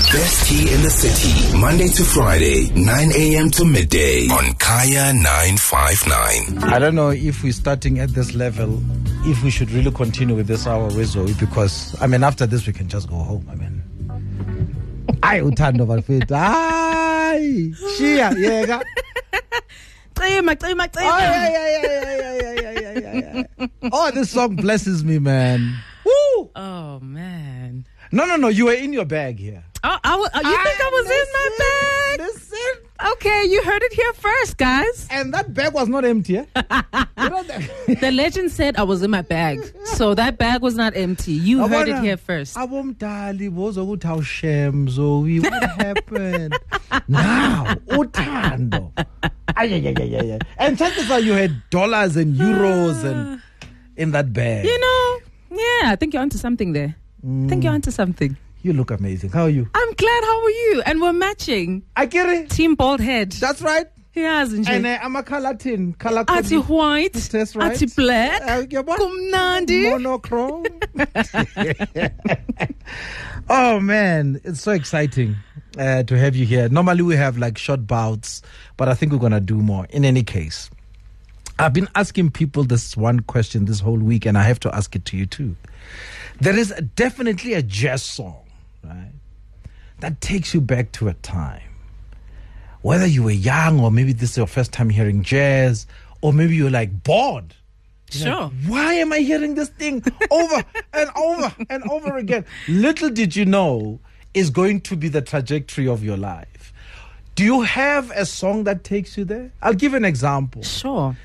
Best tea in the city, Monday to Friday, 9 a.m. to midday on Kaya 959. I don't know if we're starting at this level, if we should really continue with this hour Rizzo, because, I mean, after this, we can just go home. I mean, I utando bafethu hayi shiya yeka cima cima cima oh this song blesses me man Woo! oh man no no no you were in your bag here Oh, I oh, you think I was in my bag? Listen. Okay, you heard it here first, guys. And that bag was not empty. Eh? you know that- The legend said I was in my bag, so that bag was not empty. You heard it here first. abomdali bozokuthi awushem zoe what happened now uthando and chances are you had dollars and euros and in that bag You know, yeah, I think you're onto something there. I think you're onto something. You look amazing how are you I'm glad. How are you? And we're matching. I get akiri Team bald head. that's right Yes, and and uh, I'm a color team. Color team. Ati white, That's right. ati black, Uh, kumnandi. monochrome oh man it's so exciting uh, to have you here normally we have like short bouts but i think we're gonna do more in any case i've been asking people this one question this whole week and i have to ask it to you too there is definitely a jazz song right that takes you back to a time whether you were young or maybe this is your first time hearing jazz or maybe you're like bored you're like, Sure. why am I hearing this thing over and over and over again? Little did you know is going to be the trajectory of your life. Do you have a song that takes you there? I'll give an example. Sure.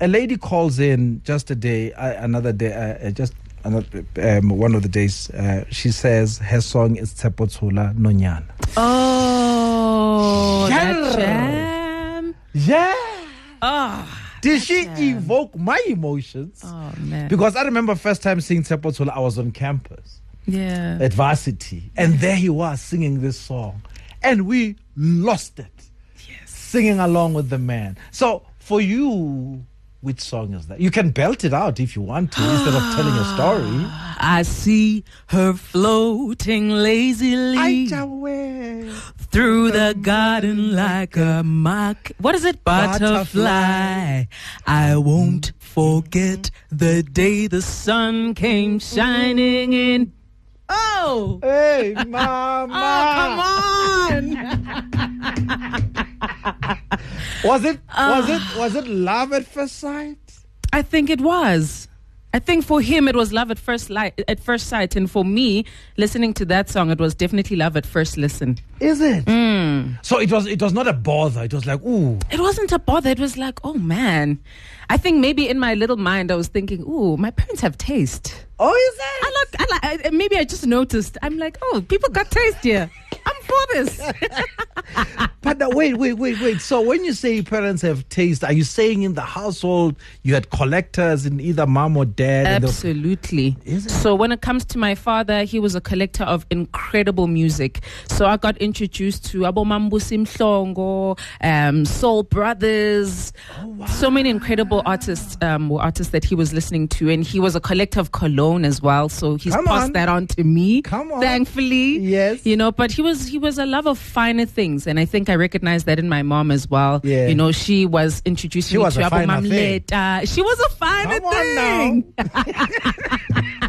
A lady calls in just a day, uh, another day, uh, uh, just um, one of the days. Uh, she says her song is Tsepo Tshola Nonyana. Oh, Yeah. jam. Yeah. Oh, Did she evoke my emotions? oh man. Because I remember first time seeing Tsepo Tshola, I was on campus. Yeah. at varsity, and there he was singing this song, and we lost it. Yes. Singing along with the man. So for you, which song is that? You can belt it out if you want to, instead of telling a story. I see her floating lazily through the garden like a mock. What is it? Butterfly. Butterfly. I won't forget the day the sun came shining in. Oh! Hey, mama! Oh, come on! Was it? Was it? Ah. Was it love at first sight? I think it was. I think for him it was love at first light, at first sight, and for me, listening to that song, it was definitely love at first listen. Is it? Hmm. So it was. It was not a bother. It was like, ooh. It wasn't a bother. It was like, oh man. I think maybe in my little mind I was thinking, ooh, my parents have taste. Oh, is I like, I like. Maybe I just noticed. I'm like, oh, people got taste here. I'm this. But uh, wait, wait, wait, wait. So when you say parents have taste, are you saying in the household you had collectors in either mom or dad? Absolutely. So when it comes to my father, he was a collector of incredible music. So I got introduced to Abomambusi Mhlongo, um, Soul Brothers, Oh, wow. so many incredible artists, um, were artists that he was listening to, and he was a collector of cologne as well. So he's Come passed on. that on to me. Come on. thankfully. Yes. you know. But he was he was a lover of finer things, and I think I recognized that in my mom as well. Yeah. you know, she was introducing She me was to a finer thing. Abomamleta. She was a finer thing.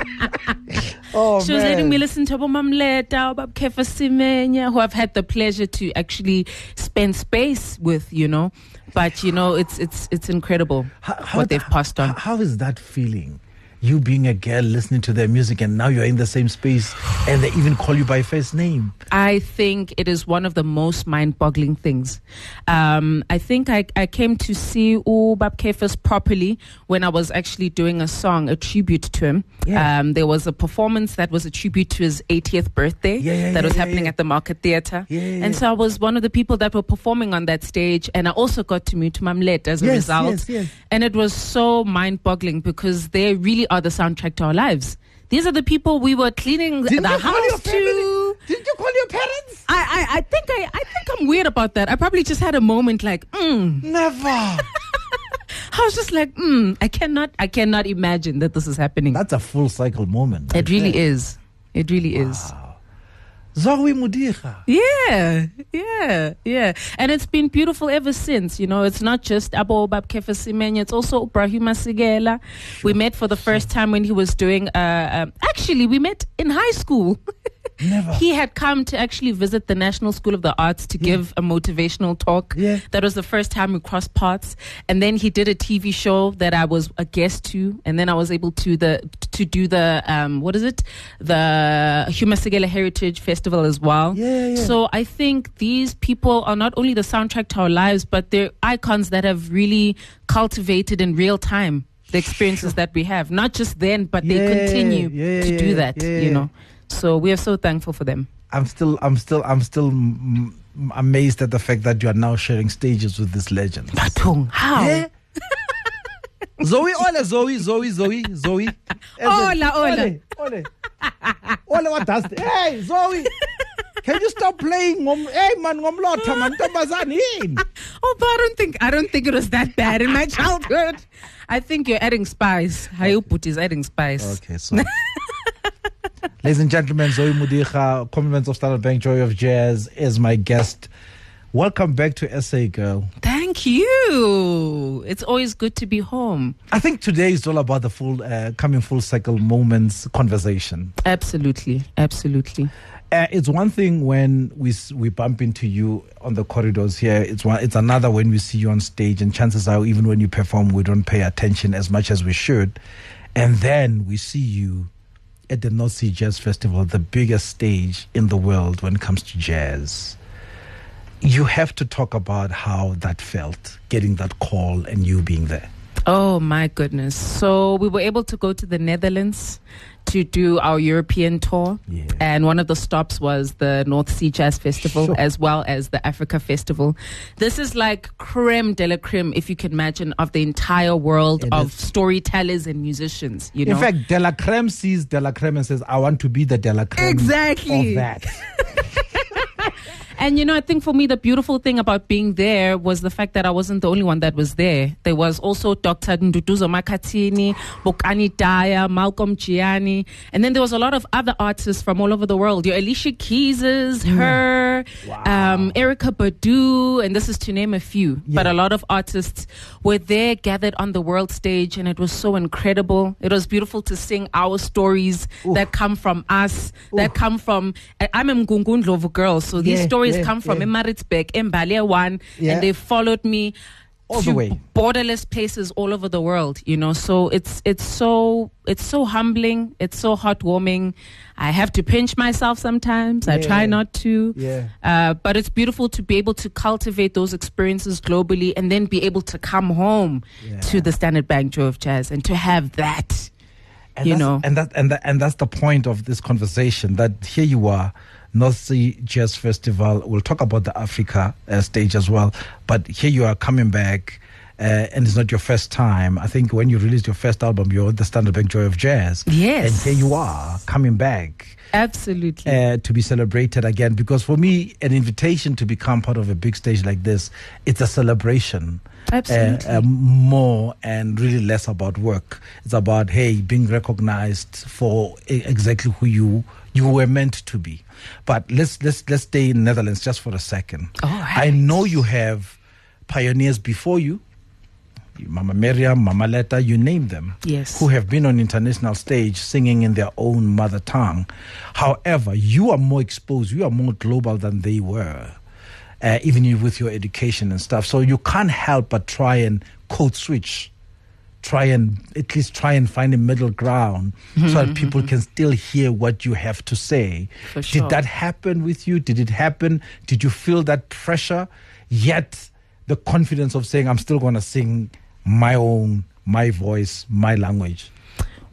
Oh, She was letting me listen to Abomamleta, Bob Kefa Semenya, who I've had the pleasure to actually spend space with, you know. But you know, it's it's it's incredible How- how what they've passed on. h- How is that feeling? You being a girl listening to their music, and now you're in the same space, and they even call you by first name. I think it is one of the most mind-boggling things. Um, I think I, I came to see Ubab Kefas properly when I was actually doing a song, a tribute to him. Yeah. Um, there was a performance that was a tribute to his 80th birthday Yeah, yeah, that was happening at the Market Theatre. And so I was one of the people that were performing on that stage, and I also got to meet Mamlet as a Yes, result. yes, yes. And it was so mind-boggling because they really are the soundtrack to our lives. These are the people we were cleaning Didn't the you call your house to. Didn't you call your parents? I, I, I think I, I think I'm weird about that. I probably just had a moment like, mm. Never. I was just like, mm, I cannot, I cannot imagine that this is happening. That's a full cycle moment. it really is. It really is. Zoe Modiga. Yeah, yeah, yeah. And it's been beautiful ever since. You know, it's not just Abo Babkefa Semenya, it's also Bra Hugh Masekela. We met for the first time when he was doing, uh, um, actually, we met in high school. Never. He had come to actually visit the National School of the Arts to give a motivational talk. Yeah. That was the first time we crossed paths. And then he did a TV show that I was a guest to. And then I was able to the to do the um, what is it? The Hugh Masekela Heritage Festival as well. Yeah, yeah. So I think these people are not only the soundtrack to our lives, but they're icons that have really cultivated in real time the experiences that we have. Not just then, but Yeah, they continue yeah, to yeah, do that. yeah, You yeah. know. So we are so thankful for them. I'm still, I'm still, I'm still mm, mm, amazed at the fact that you are now sharing stages with this legend. Batung, how? Yeah. Zoe, Ole, Zoe, Zoe, Zoe, Zoe. Ola, Ola. Ole, Ole. Ole, what does Hey, Zoe. Can you stop playing? Hey, man, ngomlotha, man, ntombazane, yini? Oh, but I don't think I don't think it was that bad in my childhood. I think you're adding spice. Hayuput is adding spice. Okay, so. Ladies and gentlemen, Zoe Modiga, Compliments of Standard Bank, Joy of Jazz, is my guest. Welcome back to SA Girl. Thank you. It's always good to be home. I think today is all about the full, uh, coming full cycle moments conversation. Absolutely, absolutely. Uh, it's one thing when we we bump into you on the corridors here. It's one. It's another when we see you on stage, and chances are, even when you perform, we don't pay attention as much as we should. And then we see you at the North Sea Jazz Festival, the biggest stage in the world when it comes to jazz. You have to talk about how that felt, getting that call, and you being there. Oh my goodness. So we were able to go to the Netherlands to do our European tour. Yeah. And one of the stops was the North Sea Jazz Festival Sure. as well as the Africa Festival. This is like creme de la creme, if you can imagine, of the entire world It of is. storytellers and musicians. You know? In fact, De La Creme sees De La Creme and says, "I want to be the De La Creme Exactly. of that." And you know, I think for me, the beautiful thing about being there was the fact that I wasn't the only one that was there. There was also Dr. Nduduzo Makhathini, Bokani Dyer, Malcolm Jiyane, and then there was a lot of other artists from all over the world. Your Alicia Keyses, her, um, Erykah Badu, and this is to name a few. But a lot of artists were there gathered on the world stage, and it was so incredible. It was beautiful to sing our stories that come from us, that come from. I'm a Mgungundlovu girl, so these Yeah, stories yeah, come from yeah. Emaritzburg, Mbale one, Yeah. and they followed me All to the way. borderless places all over the world. You know, so it's it's so it's so humbling. It's so heartwarming. I have to pinch myself sometimes. I try not to. Yeah. Uh, but it's beautiful to be able to cultivate those experiences globally and then be able to come home Yeah. to the Standard Bank Joy of Jazz and to have that. And you know. and that and that, and that's the point of this conversation. That here you are, North Sea Jazz Festival. We'll talk about the Africa uh, stage as well. But here you are coming back. Uh, and it's not your first time. I think when you released your first album, you're the Standard Bank Joy of Jazz. Yes. And here you are coming back Absolutely. uh, to be celebrated again. Because for me, an invitation to become part of a big stage like this, it's a celebration. Absolutely. Uh, uh, more and really less about work. It's about hey being recognized for exactly who you you were meant to be. But let's let's let's stay in Netherlands just for a second. All I know you have pioneers before you. Mama Miriam, Mama Letta, you name them Yes. who have been on international stage singing in their own mother tongue. However, you are more exposed, you are more global than they were, uh, even with your education and stuff. So you can't help but try and code switch. Try and at least try and find a middle ground so that people can still hear what you have to say. For sure. Did that happen with you? Did it happen? Did you feel that pressure? Yet the confidence of saying, I'm still going to sing my own, my voice, my language.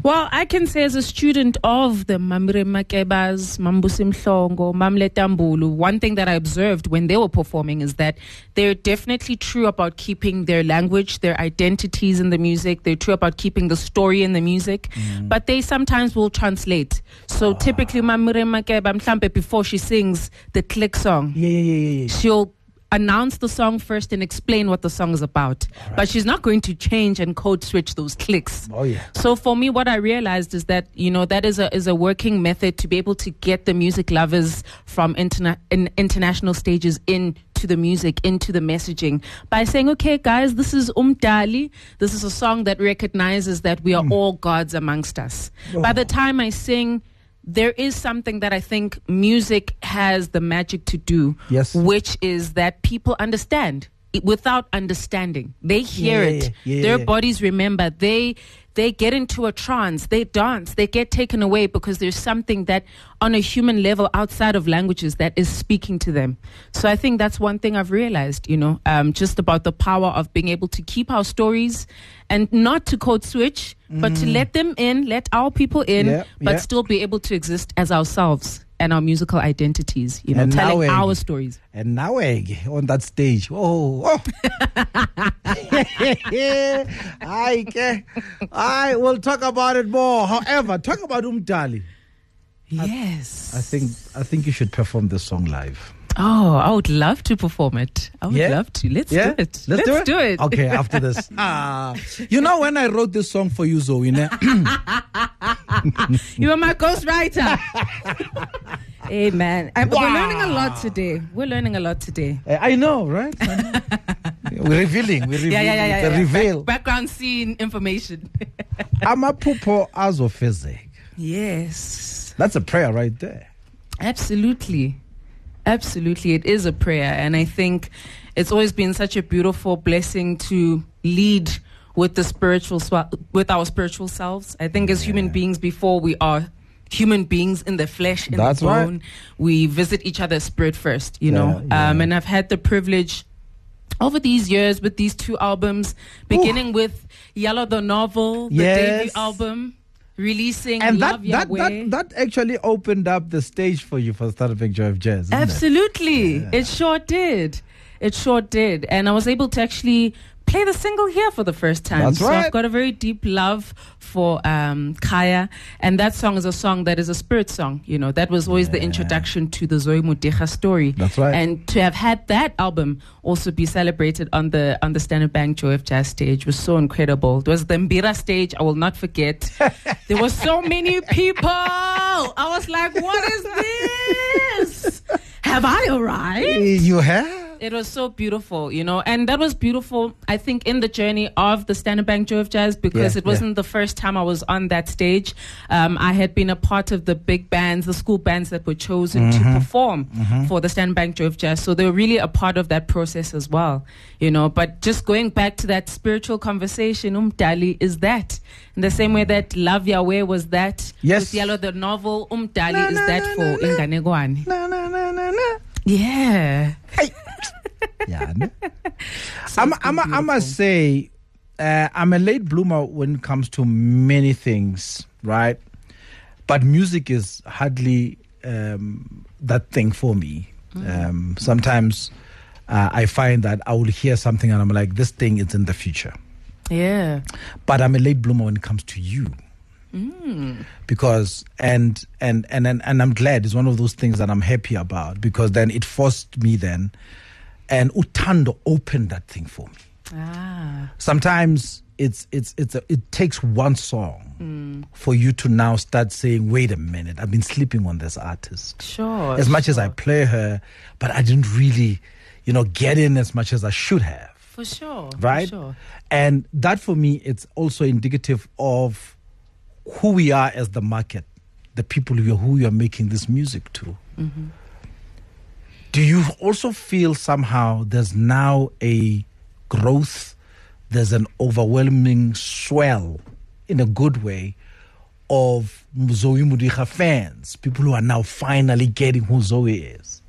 Well, I can say as a student of the Mamre Makebas, Mambusim Mhlongo, Mamle Tambulu, one thing that I observed when they were performing is that they're definitely true about keeping their language, their identities in the music. They're true about keeping the story in the music, mm. but they sometimes will translate. So ah. typically, Mamre Makeba, before she sings the click song, Yeah, yeah, yeah, yeah. she'll announce the song first and explain what the song is about. But she's not going to change and code switch those clicks. Oh, yeah. So for me, what I realized is that you know that is a is a working method to be able to get the music lovers from interna- in international stages into the music, into the messaging by saying, okay, guys, this is Umdali. This is a song that recognizes that we are Hmm. all gods amongst us. By the time I sing. There is something that I think music has the magic to do, Yes. which is that people understand without understanding. They hear Yeah, it. yeah, yeah, Their bodies remember. They they get into a trance. They dance. They get taken away because there's something that on a human level outside of languages that is speaking to them. So I think that's one thing I've realized, you know, um, just about the power of being able to keep our stories and not to code switch, but to let them in, let our people in, Mm. But still be able to exist as ourselves and our musical identities, you know, And telling we're- our stories. And now on that stage, oh, oh. I I will talk about it more. However, talk about Umdali. Yes. I think I think you should perform this song live. Oh, I would love to perform it. I would Yeah? love to. Let's yeah, do it. Let's, do it. Okay, after this. Ah, you know when I wrote this song for you, Zoe? You are my ghostwriter. Amen. I, We're learning a lot today. We're learning a lot today. I know, right? We're revealing. We're revealing. Yeah, yeah, yeah, yeah. Yeah. reveal. Back- background scene information. Amaphupho azofezeka. yes. That's a prayer right there. Absolutely. Absolutely. It is a prayer. And I think it's always been such a beautiful blessing to lead with the spiritual, with our spiritual selves. I think as human beings, before we are human beings in the flesh, in That's the right. bone, we visit each other's spirit first, you Yeah, know. yeah. Um, and I've had the privilege over these years with these two albums, beginning with Yellow the Novel, the debut album, releasing And that, that, that, that actually opened up the stage for you for Starting Joy of Jazz. isn't it? Absolutely. It sure did. It sure did. And I was able to actually play the single here for the first time. That's so right. I've got a very deep love for um, Kaya. And that song is a song that is a spirit song. You know, that was always the introduction to the Zoe Modiga story. That's right. And to have had that album also be celebrated on the on the Standard Bank Joy of Jazz stage was so incredible. It was the Mbira stage. I will not forget. there were so many people. I was like, what is this? Have I arrived? You have? It was so beautiful, you know, and that was beautiful, I think, in the journey of the Standard Bank Joy of Jazz because Yeah, it wasn't the first time I was on that stage. Um, I had been a part of the big bands, the school bands that were chosen Mm-hmm. to perform for the Standard Bank Joy of Jazz. So they were really a part of that process as well, you know. But just going back to that spiritual conversation, Umdali is that. In the same way that Love Yahweh was that Yes. with Yellow the novel, Umdali Na, is na, that na, for na, na. Inganekwane. Yeah. I'm, I'm, I must say, uh, I'm a late bloomer when it comes to many things, right? But music is hardly um, that thing for me. Um, sometimes uh, I find that I will hear something and I'm like, this thing is in the future. Yeah. But I'm a late bloomer when it comes to you. Because and, and and and and I'm glad it's one of those things that I'm happy about because then it forced me then and Utando opened that thing for me. Ah. Sometimes it's it's it's a, it takes one song for you to now start saying, wait a minute, I've been sleeping on this artist. Sure. As much as I play her, but I didn't really, you know, get in as much as I should have For sure. right? For sure. And that for me, it's also indicative of who we are as the market, the people who, are who you are making this music to. Do you also feel somehow there's now a growth, there's an overwhelming swell in a good way of Zoe Modiga fans, people who are now finally getting who Zoe is?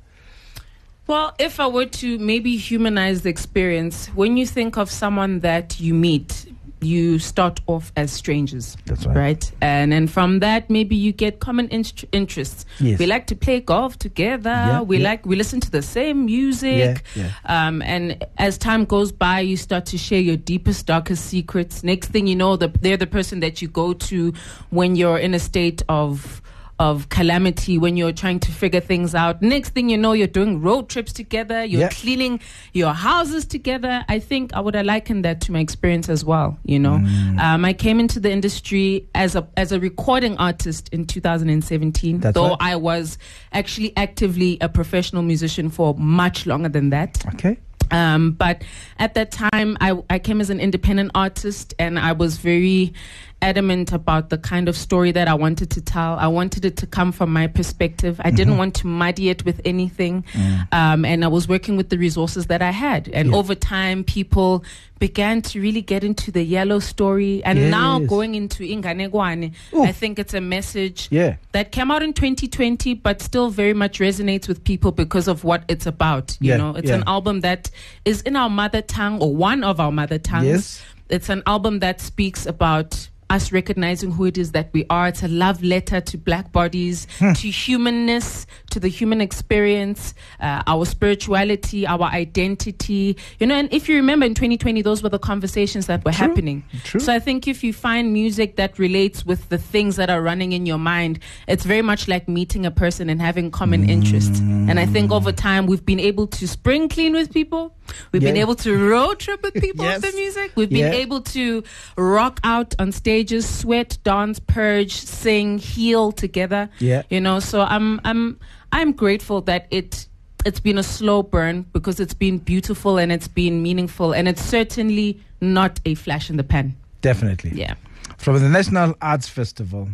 Well, if I were to maybe humanize the experience, when you think of someone that you meet, you start off as strangers. That's right. Right? And then from that, maybe you get common inst- interests. Yes. We like to play golf together. Yeah, we yeah. like, we listen to the same music. Yeah, Um, and as time goes by, you start to share your deepest, darkest secrets. Next thing you know, the, they're the person that you go to when you're in a state of of calamity when you're trying to figure things out. Next thing you know, you're doing road trips together. You're Yeah. cleaning your houses together. I think I would have likened that to my experience as well. You know, Mm. um, I came into the industry as a as a recording artist in 2017. That's though right. I was actually actively a professional musician for much longer than that. Okay. Um, but at that time, I, I came as an independent artist and I was very adamant about the kind of story that I wanted to tell. I wanted it to come from my perspective. I didn't want to muddy it with anything. Um, and I was working with the resources that I had. And Yeah. over time, people began to really get into the yellow story. And now going into Inganekwane. I think it's a message Yeah. that came out in 2020, but still very much resonates with people because of what it's about. You Yeah, know, it's an album that is in our mother tongue or one of our mother tongues. Yes. It's an album that speaks about us recognizing who it is that we are. It's a love letter to black bodies, Hmm. to humanness, to the human experience, uh, our spirituality, our identity. You know, and if you remember in 2020, those were the conversations that were True, happening. true. So I think if you find music that relates with the things that are running in your mind, it's very much like meeting a person and having common interest. And I think over time we've been able to spring clean with people. We've been able to road trip with people Yes. with the music. We've been Yeah. able to rock out on stages, sweat, dance, purge, sing, heal together. Yeah. You know, so I'm I'm I'm grateful that it it's been a slow burn because it's been beautiful and it's been meaningful and it's certainly not a flash in the pan. Definitely. Yeah. From the National Arts Festival,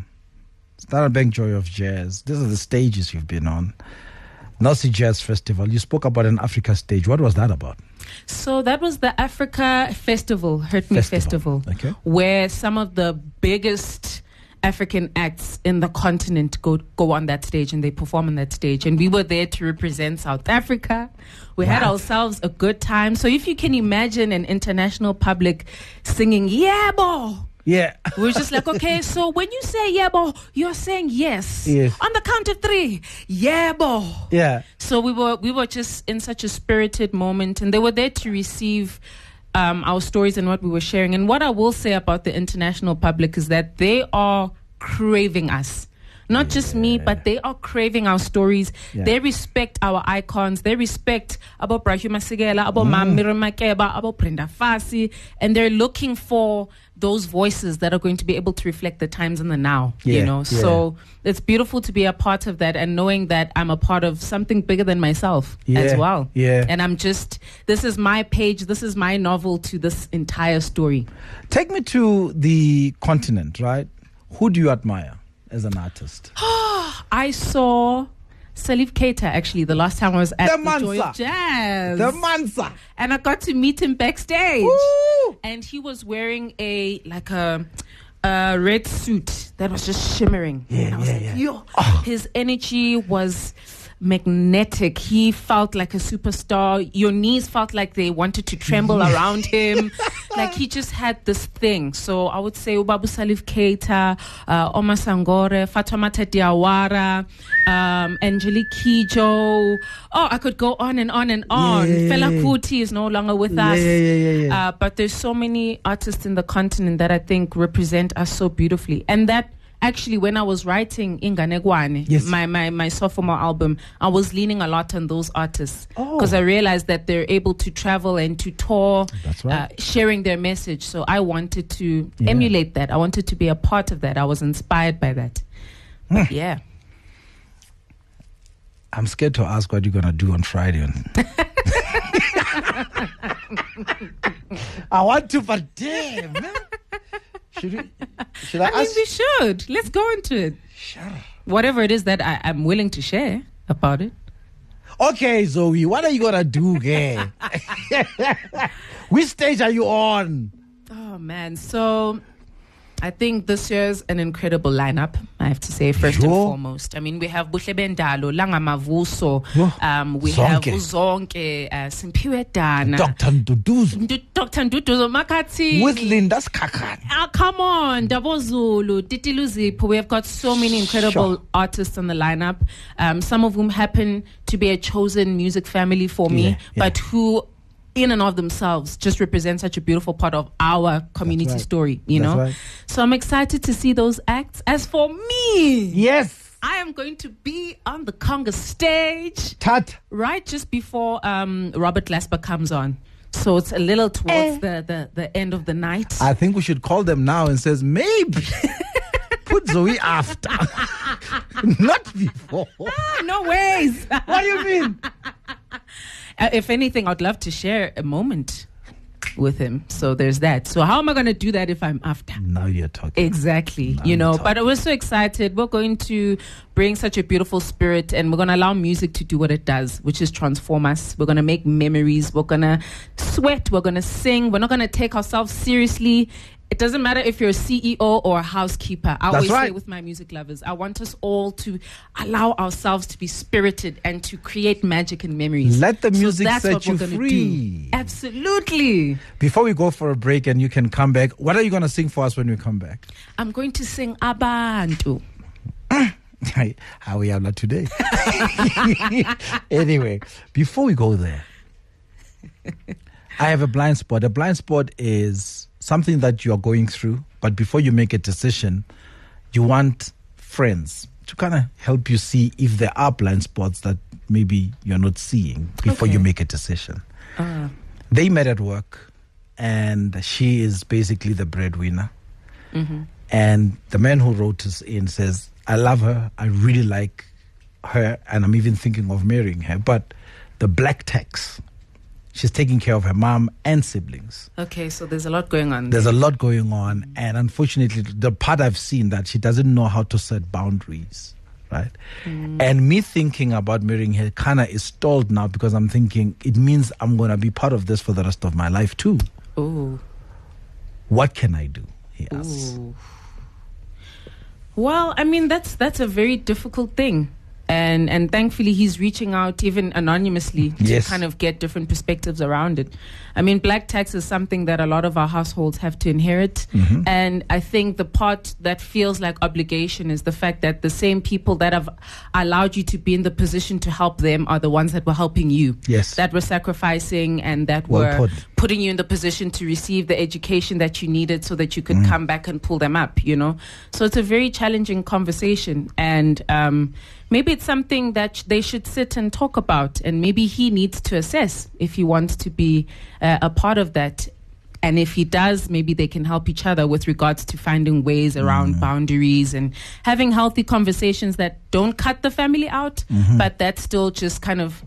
Standard Bank Joy of Jazz. These are the stages you've been on. North Sea Jazz Festival. You spoke about an Africa stage. What was that about? So that was the Africa Festival, Hertme Festival. Festival, Okay. where some of the biggest African acts in the continent go go on that stage and they perform on that stage. And we were there to represent South Africa. We had ourselves a good time. So if you can imagine an international public singing "Yeah, "Yebo," Yeah. we're just like, okay. So when you say "Yebo," you're saying yes. Yes. On the count of three, "Yebo." Yeah. So we were we were just in such a spirited moment, and they were there to receive um, our stories and what we were sharing. And what I will say about the international public is that they are craving us. Not just me, but they are craving our stories. Yeah. They respect our icons. They respect about Bra Hugh Masekela, about mm. Miriam Makeba, Abo Brenda Fassie, and they're looking for those voices that are going to be able to reflect the times and the now. Yeah, You know, yeah. so it's beautiful to be a part of that and knowing that I'm a part of something bigger than myself as well. yeah. And I'm just, this is my page, this is my novel to this entire story. Take me to the continent, right? Who do you admire as an artist? I saw Salif Keita actually the last time I was at The the, Joy of Jazz. the Mansa. and I got to meet him backstage. Woo! And he was wearing a, like a, a red suit that was just shimmering. Yeah, and I was yeah, like, yeah. yo. Ah. His energy was magnetic. He felt like a superstar. Your knees felt like they wanted to tremble around him. like he just had this thing. So I would say Ubabu Salif Keita, uh, Oumou Sangaré, Fatoumata Diawara, um, Angelique Kidjo. Oh, I could go on and on and on. Yeah, yeah, Fela. Kuti is no longer with Yeah, us. yeah, yeah, yeah, yeah. Uh, but there's so many artists in the continent that I think represent us so beautifully. And that actually, when I was writing Inganekwane, Yes. my, my, my sophomore album, I was leaning a lot on those artists. Oh. Because I realized that they're able to travel and to tour, That's right. uh, sharing their message. So I wanted to Yeah. emulate that. I wanted to be a part of that. I was inspired by that. Hmm. yeah. I'm scared to ask what you're gonna do on Friday. I want to, but damn, man. Should we? Should I, I mean, we should. Let's go into it. Sure. Whatever it is that I, I'm willing to share about it. Okay, Zoe, what are you gonna do here? Which stage are you on? Oh man, so I think this year's an incredible lineup. I have to say first and foremost. I mean, we have Buhle Bendalo, Langa Mavuso, Oh, um, we have zonke. Uzonke, uh, Simphiwe Dana, Dr. Nduduzo Ndu- Dr. Nduduzo Makati. with Linda Sikhakhane. Ah, come on, Dabo Zulu, Titilu Zipho. We have got so many incredible Sure. artists on the lineup. Um, some of whom happen to be a chosen music family for me, Yeah, yeah. but who, in and of themselves, just represent such a beautiful part of our community right. story. You That's know, right. so I'm excited to see those acts. As for me, Yes. I am going to be on the conga stage Tat. right just before um, Robert Glasper comes on. So it's a little towards the, the, the end of the night. I think we should call them now and says maybe put Zoe after, not before. Ah, no ways. What do you mean? Uh, if anything, I'd love to share a moment with him. So there's that. So how am I going to do that if I'm after? Now you're talking. Exactly. you know, but we're so excited. We're going to bring such a beautiful spirit and we're going to allow music to do what it does, which is transform us. We're going to make memories. We're going to sweat. We're going to sing. We're not going to take ourselves seriously. It doesn't matter if you're a CEO or a housekeeper. I That's always say with my music lovers, I want us all to allow ourselves to be spirited and to create magic and memories. Let the music that's set you free. Do. Absolutely. Before we go for a break and you can come back, what are you going to sing for us when we come back? I'm going to sing Abantu. How we are not today. anyway, before we go there, I have a blind spot. A blind spot is something that you're going through, but before you make a decision, you want friends to kind of help you see if there are blind spots that maybe you're not seeing before you make a decision. Uh-huh. They met at work, and she is basically the breadwinner. Mm-hmm. And the man who wrote us in says, I love her. I really like her. And I'm even thinking of marrying her. But the black tax, she's taking care of her mom and siblings. Okay, so there's a lot going on. There's a lot going on. And unfortunately, the part I've seen that she doesn't know how to set boundaries. Right. Mm. And me thinking about marrying her kind of is stalled now because I'm thinking it means I'm going to be part of this for the rest of my life too. Ooh. What can I do? He asks. Ooh. Well, I mean that's that's a very difficult thing. And and thankfully he's reaching out even anonymously to Yes. kind of get different perspectives around it. I mean black tax is something that a lot of our households have to inherit. Mm-hmm. And I think the part that feels like obligation is the fact that the same people that have allowed you to be in the position to help them are the ones that were helping you. Yes. That were sacrificing and that Well were put. putting you in the position to receive the education that you needed so that you could Mm. come back and pull them up, you know? So it's a very challenging conversation. And um, maybe it's something that they should sit and talk about. And maybe he needs to assess if he wants to be uh, a part of that. And if he does, maybe they can help each other with regards to finding ways around mm-hmm. boundaries and having healthy conversations that don't cut the family out, mm-hmm. but that still just kind of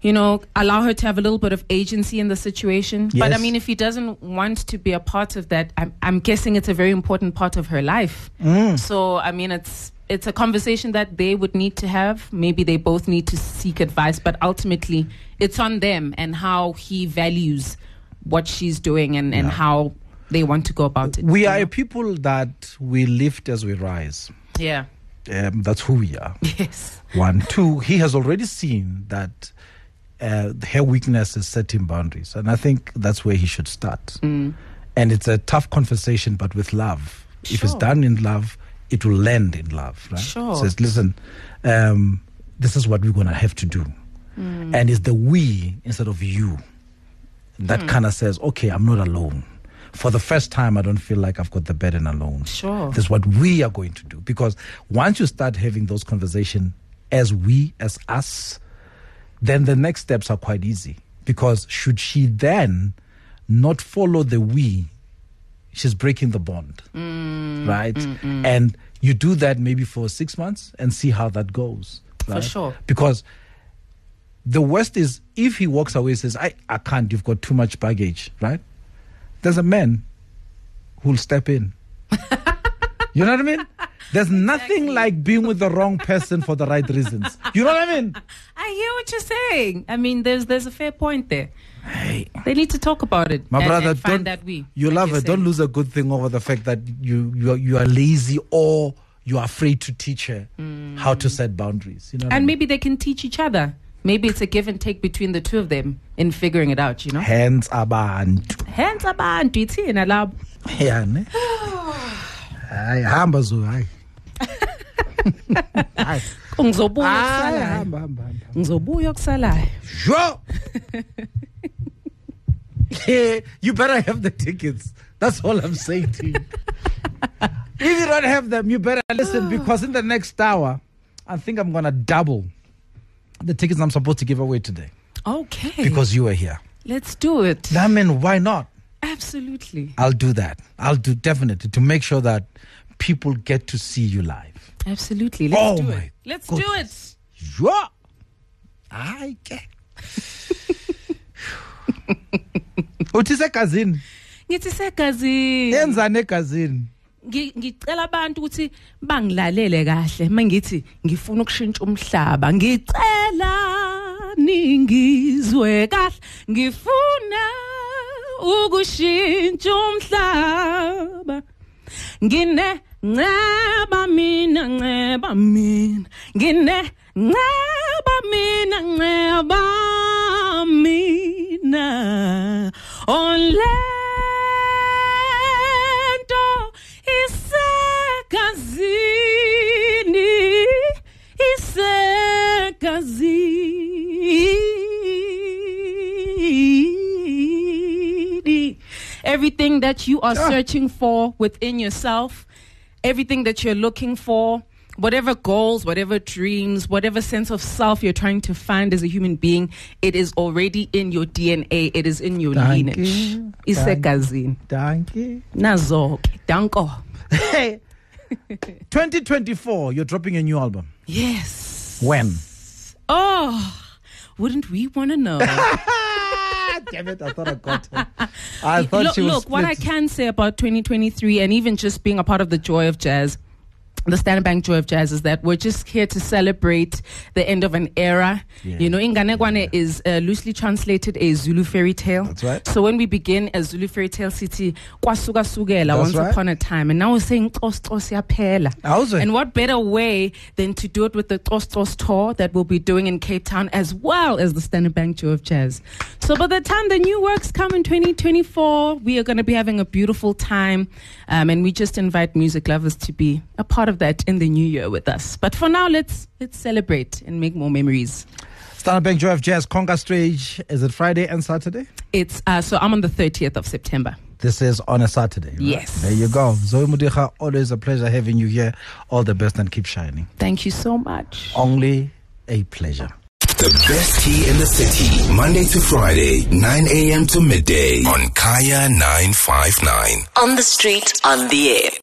you know, allow her to have a little bit of agency in the situation. But I mean, if he doesn't want to be a part of that, I'm, I'm guessing it's a very important part of her life. Mm. So, I mean, it's it's a conversation that they would need to have. Maybe they both need to seek advice, but ultimately, it's on them and how he values what she's doing and, and how they want to go about it. We are know? a people that we lift as we rise. yeah, Um, that's who we are. yes, One, two. He has already seen that uh, her weakness is setting boundaries, and I think that's where he should start. And it's a tough conversation, but with love. If it's done in love, it will land in love. Right? Sure. Says, listen, um, this is what we're gonna have to do, and it's the we instead of you that kind of says, okay, I'm not alone. For the first time, I don't feel like I've got the burden alone. Sure. This is what we are going to do. Because once you start having those conversations as we, as us, then the next steps are quite easy. Because should she then not follow the we, she's breaking the bond. Mm. right? Mm, mm. And you do that maybe for six months and see how that goes. For sure. Because the worst is if he walks away and says, I, I can't, you've got too much baggage, right? There's a man who'll step in. you know what I mean? There's nothing like being with the wrong person for the right reasons. You know what I mean? I hear what you're saying. I mean, there's there's a fair point there. Hey, They need to talk about it. my and- brother, and find don't that we. you like love her. Don't lose a good thing over the fact that you you are, you are lazy or you are afraid to teach her how to set boundaries. You know, what I And mean? maybe they can teach each other. Maybe it's a give and take between the two of them in figuring it out. You know. hands abantu. Hands abantu ithina labo. Yeah, ne? Hayi hamba zo hayi. Ngizobuya. Ngizobuya. Sure. You better have the tickets. That's all I'm saying to you. if you don't have them, you better listen ah. because in the next hour, I think I'm gonna double the tickets I'm supposed to give away today Okay. because you were here. let's do it. I mean, why not? Absolutely. I'll do that. I'll do definitely to make sure that people get to see you live. Absolutely. Let's Oh do it. Let's do it. goodness. Sure. I get. uthi segazini Ngithi segazini. yenzani egazini Ngi- ngicela abantu ukuthi bangilalele kahle mangithi ngifuna ukushintsha umhlaba ngicela ningizwe kahle ngifuna ukushintsha umhlaba ngine nceba mina nceba mina. Ngine nceba mina nceba mina. Onlento isegazini isegazini. Everything that you are Ah. searching for within yourself everything that you're looking for whatever goals whatever dreams whatever sense of self you're trying to find as a human being it is already in your dna it is in your Thank lineage. you. isegazini. Danke nazo-ke. Danko. Hey. 2024 you're dropping a new album. Yes. When? Oh wouldn't we want to know damn it i thought i got her. I thought look, she was look what I can say about 2023 and even just being a part of the Joy of Jazz, the Standard Bank Joy of Jazz is that we're just here to celebrate the end of an era. Yeah. You know, Inganekwane is uh, loosely translated a Zulu fairy tale. That's right. So when we begin as Zulu fairy tale city, kwasuka sukela That's once right. upon a time, and now we're saying tos. How's? And what better way than to do it with the Tos Tos tour that we'll be doing in Cape Town as well as the Standard Bank Joy of Jazz. So by the time the new works come in 2024, we are going to be having a beautiful time. Um, and we just invite music lovers to be a part of that in the new year with us. But for now, let's let's celebrate and make more memories. Standard Bank Joy of Jazz Conga Stage is it Friday and Saturday It's uh, so I'm on the 30th of September. this is on a Saturday right? Yes. there you go Zoe Modiga always a pleasure having you here all the best and keep shining Thank you so much. only a pleasure The best tea in the city, Monday to Friday, 9 a.m. to midday on Kaya 959. On the street, on the air.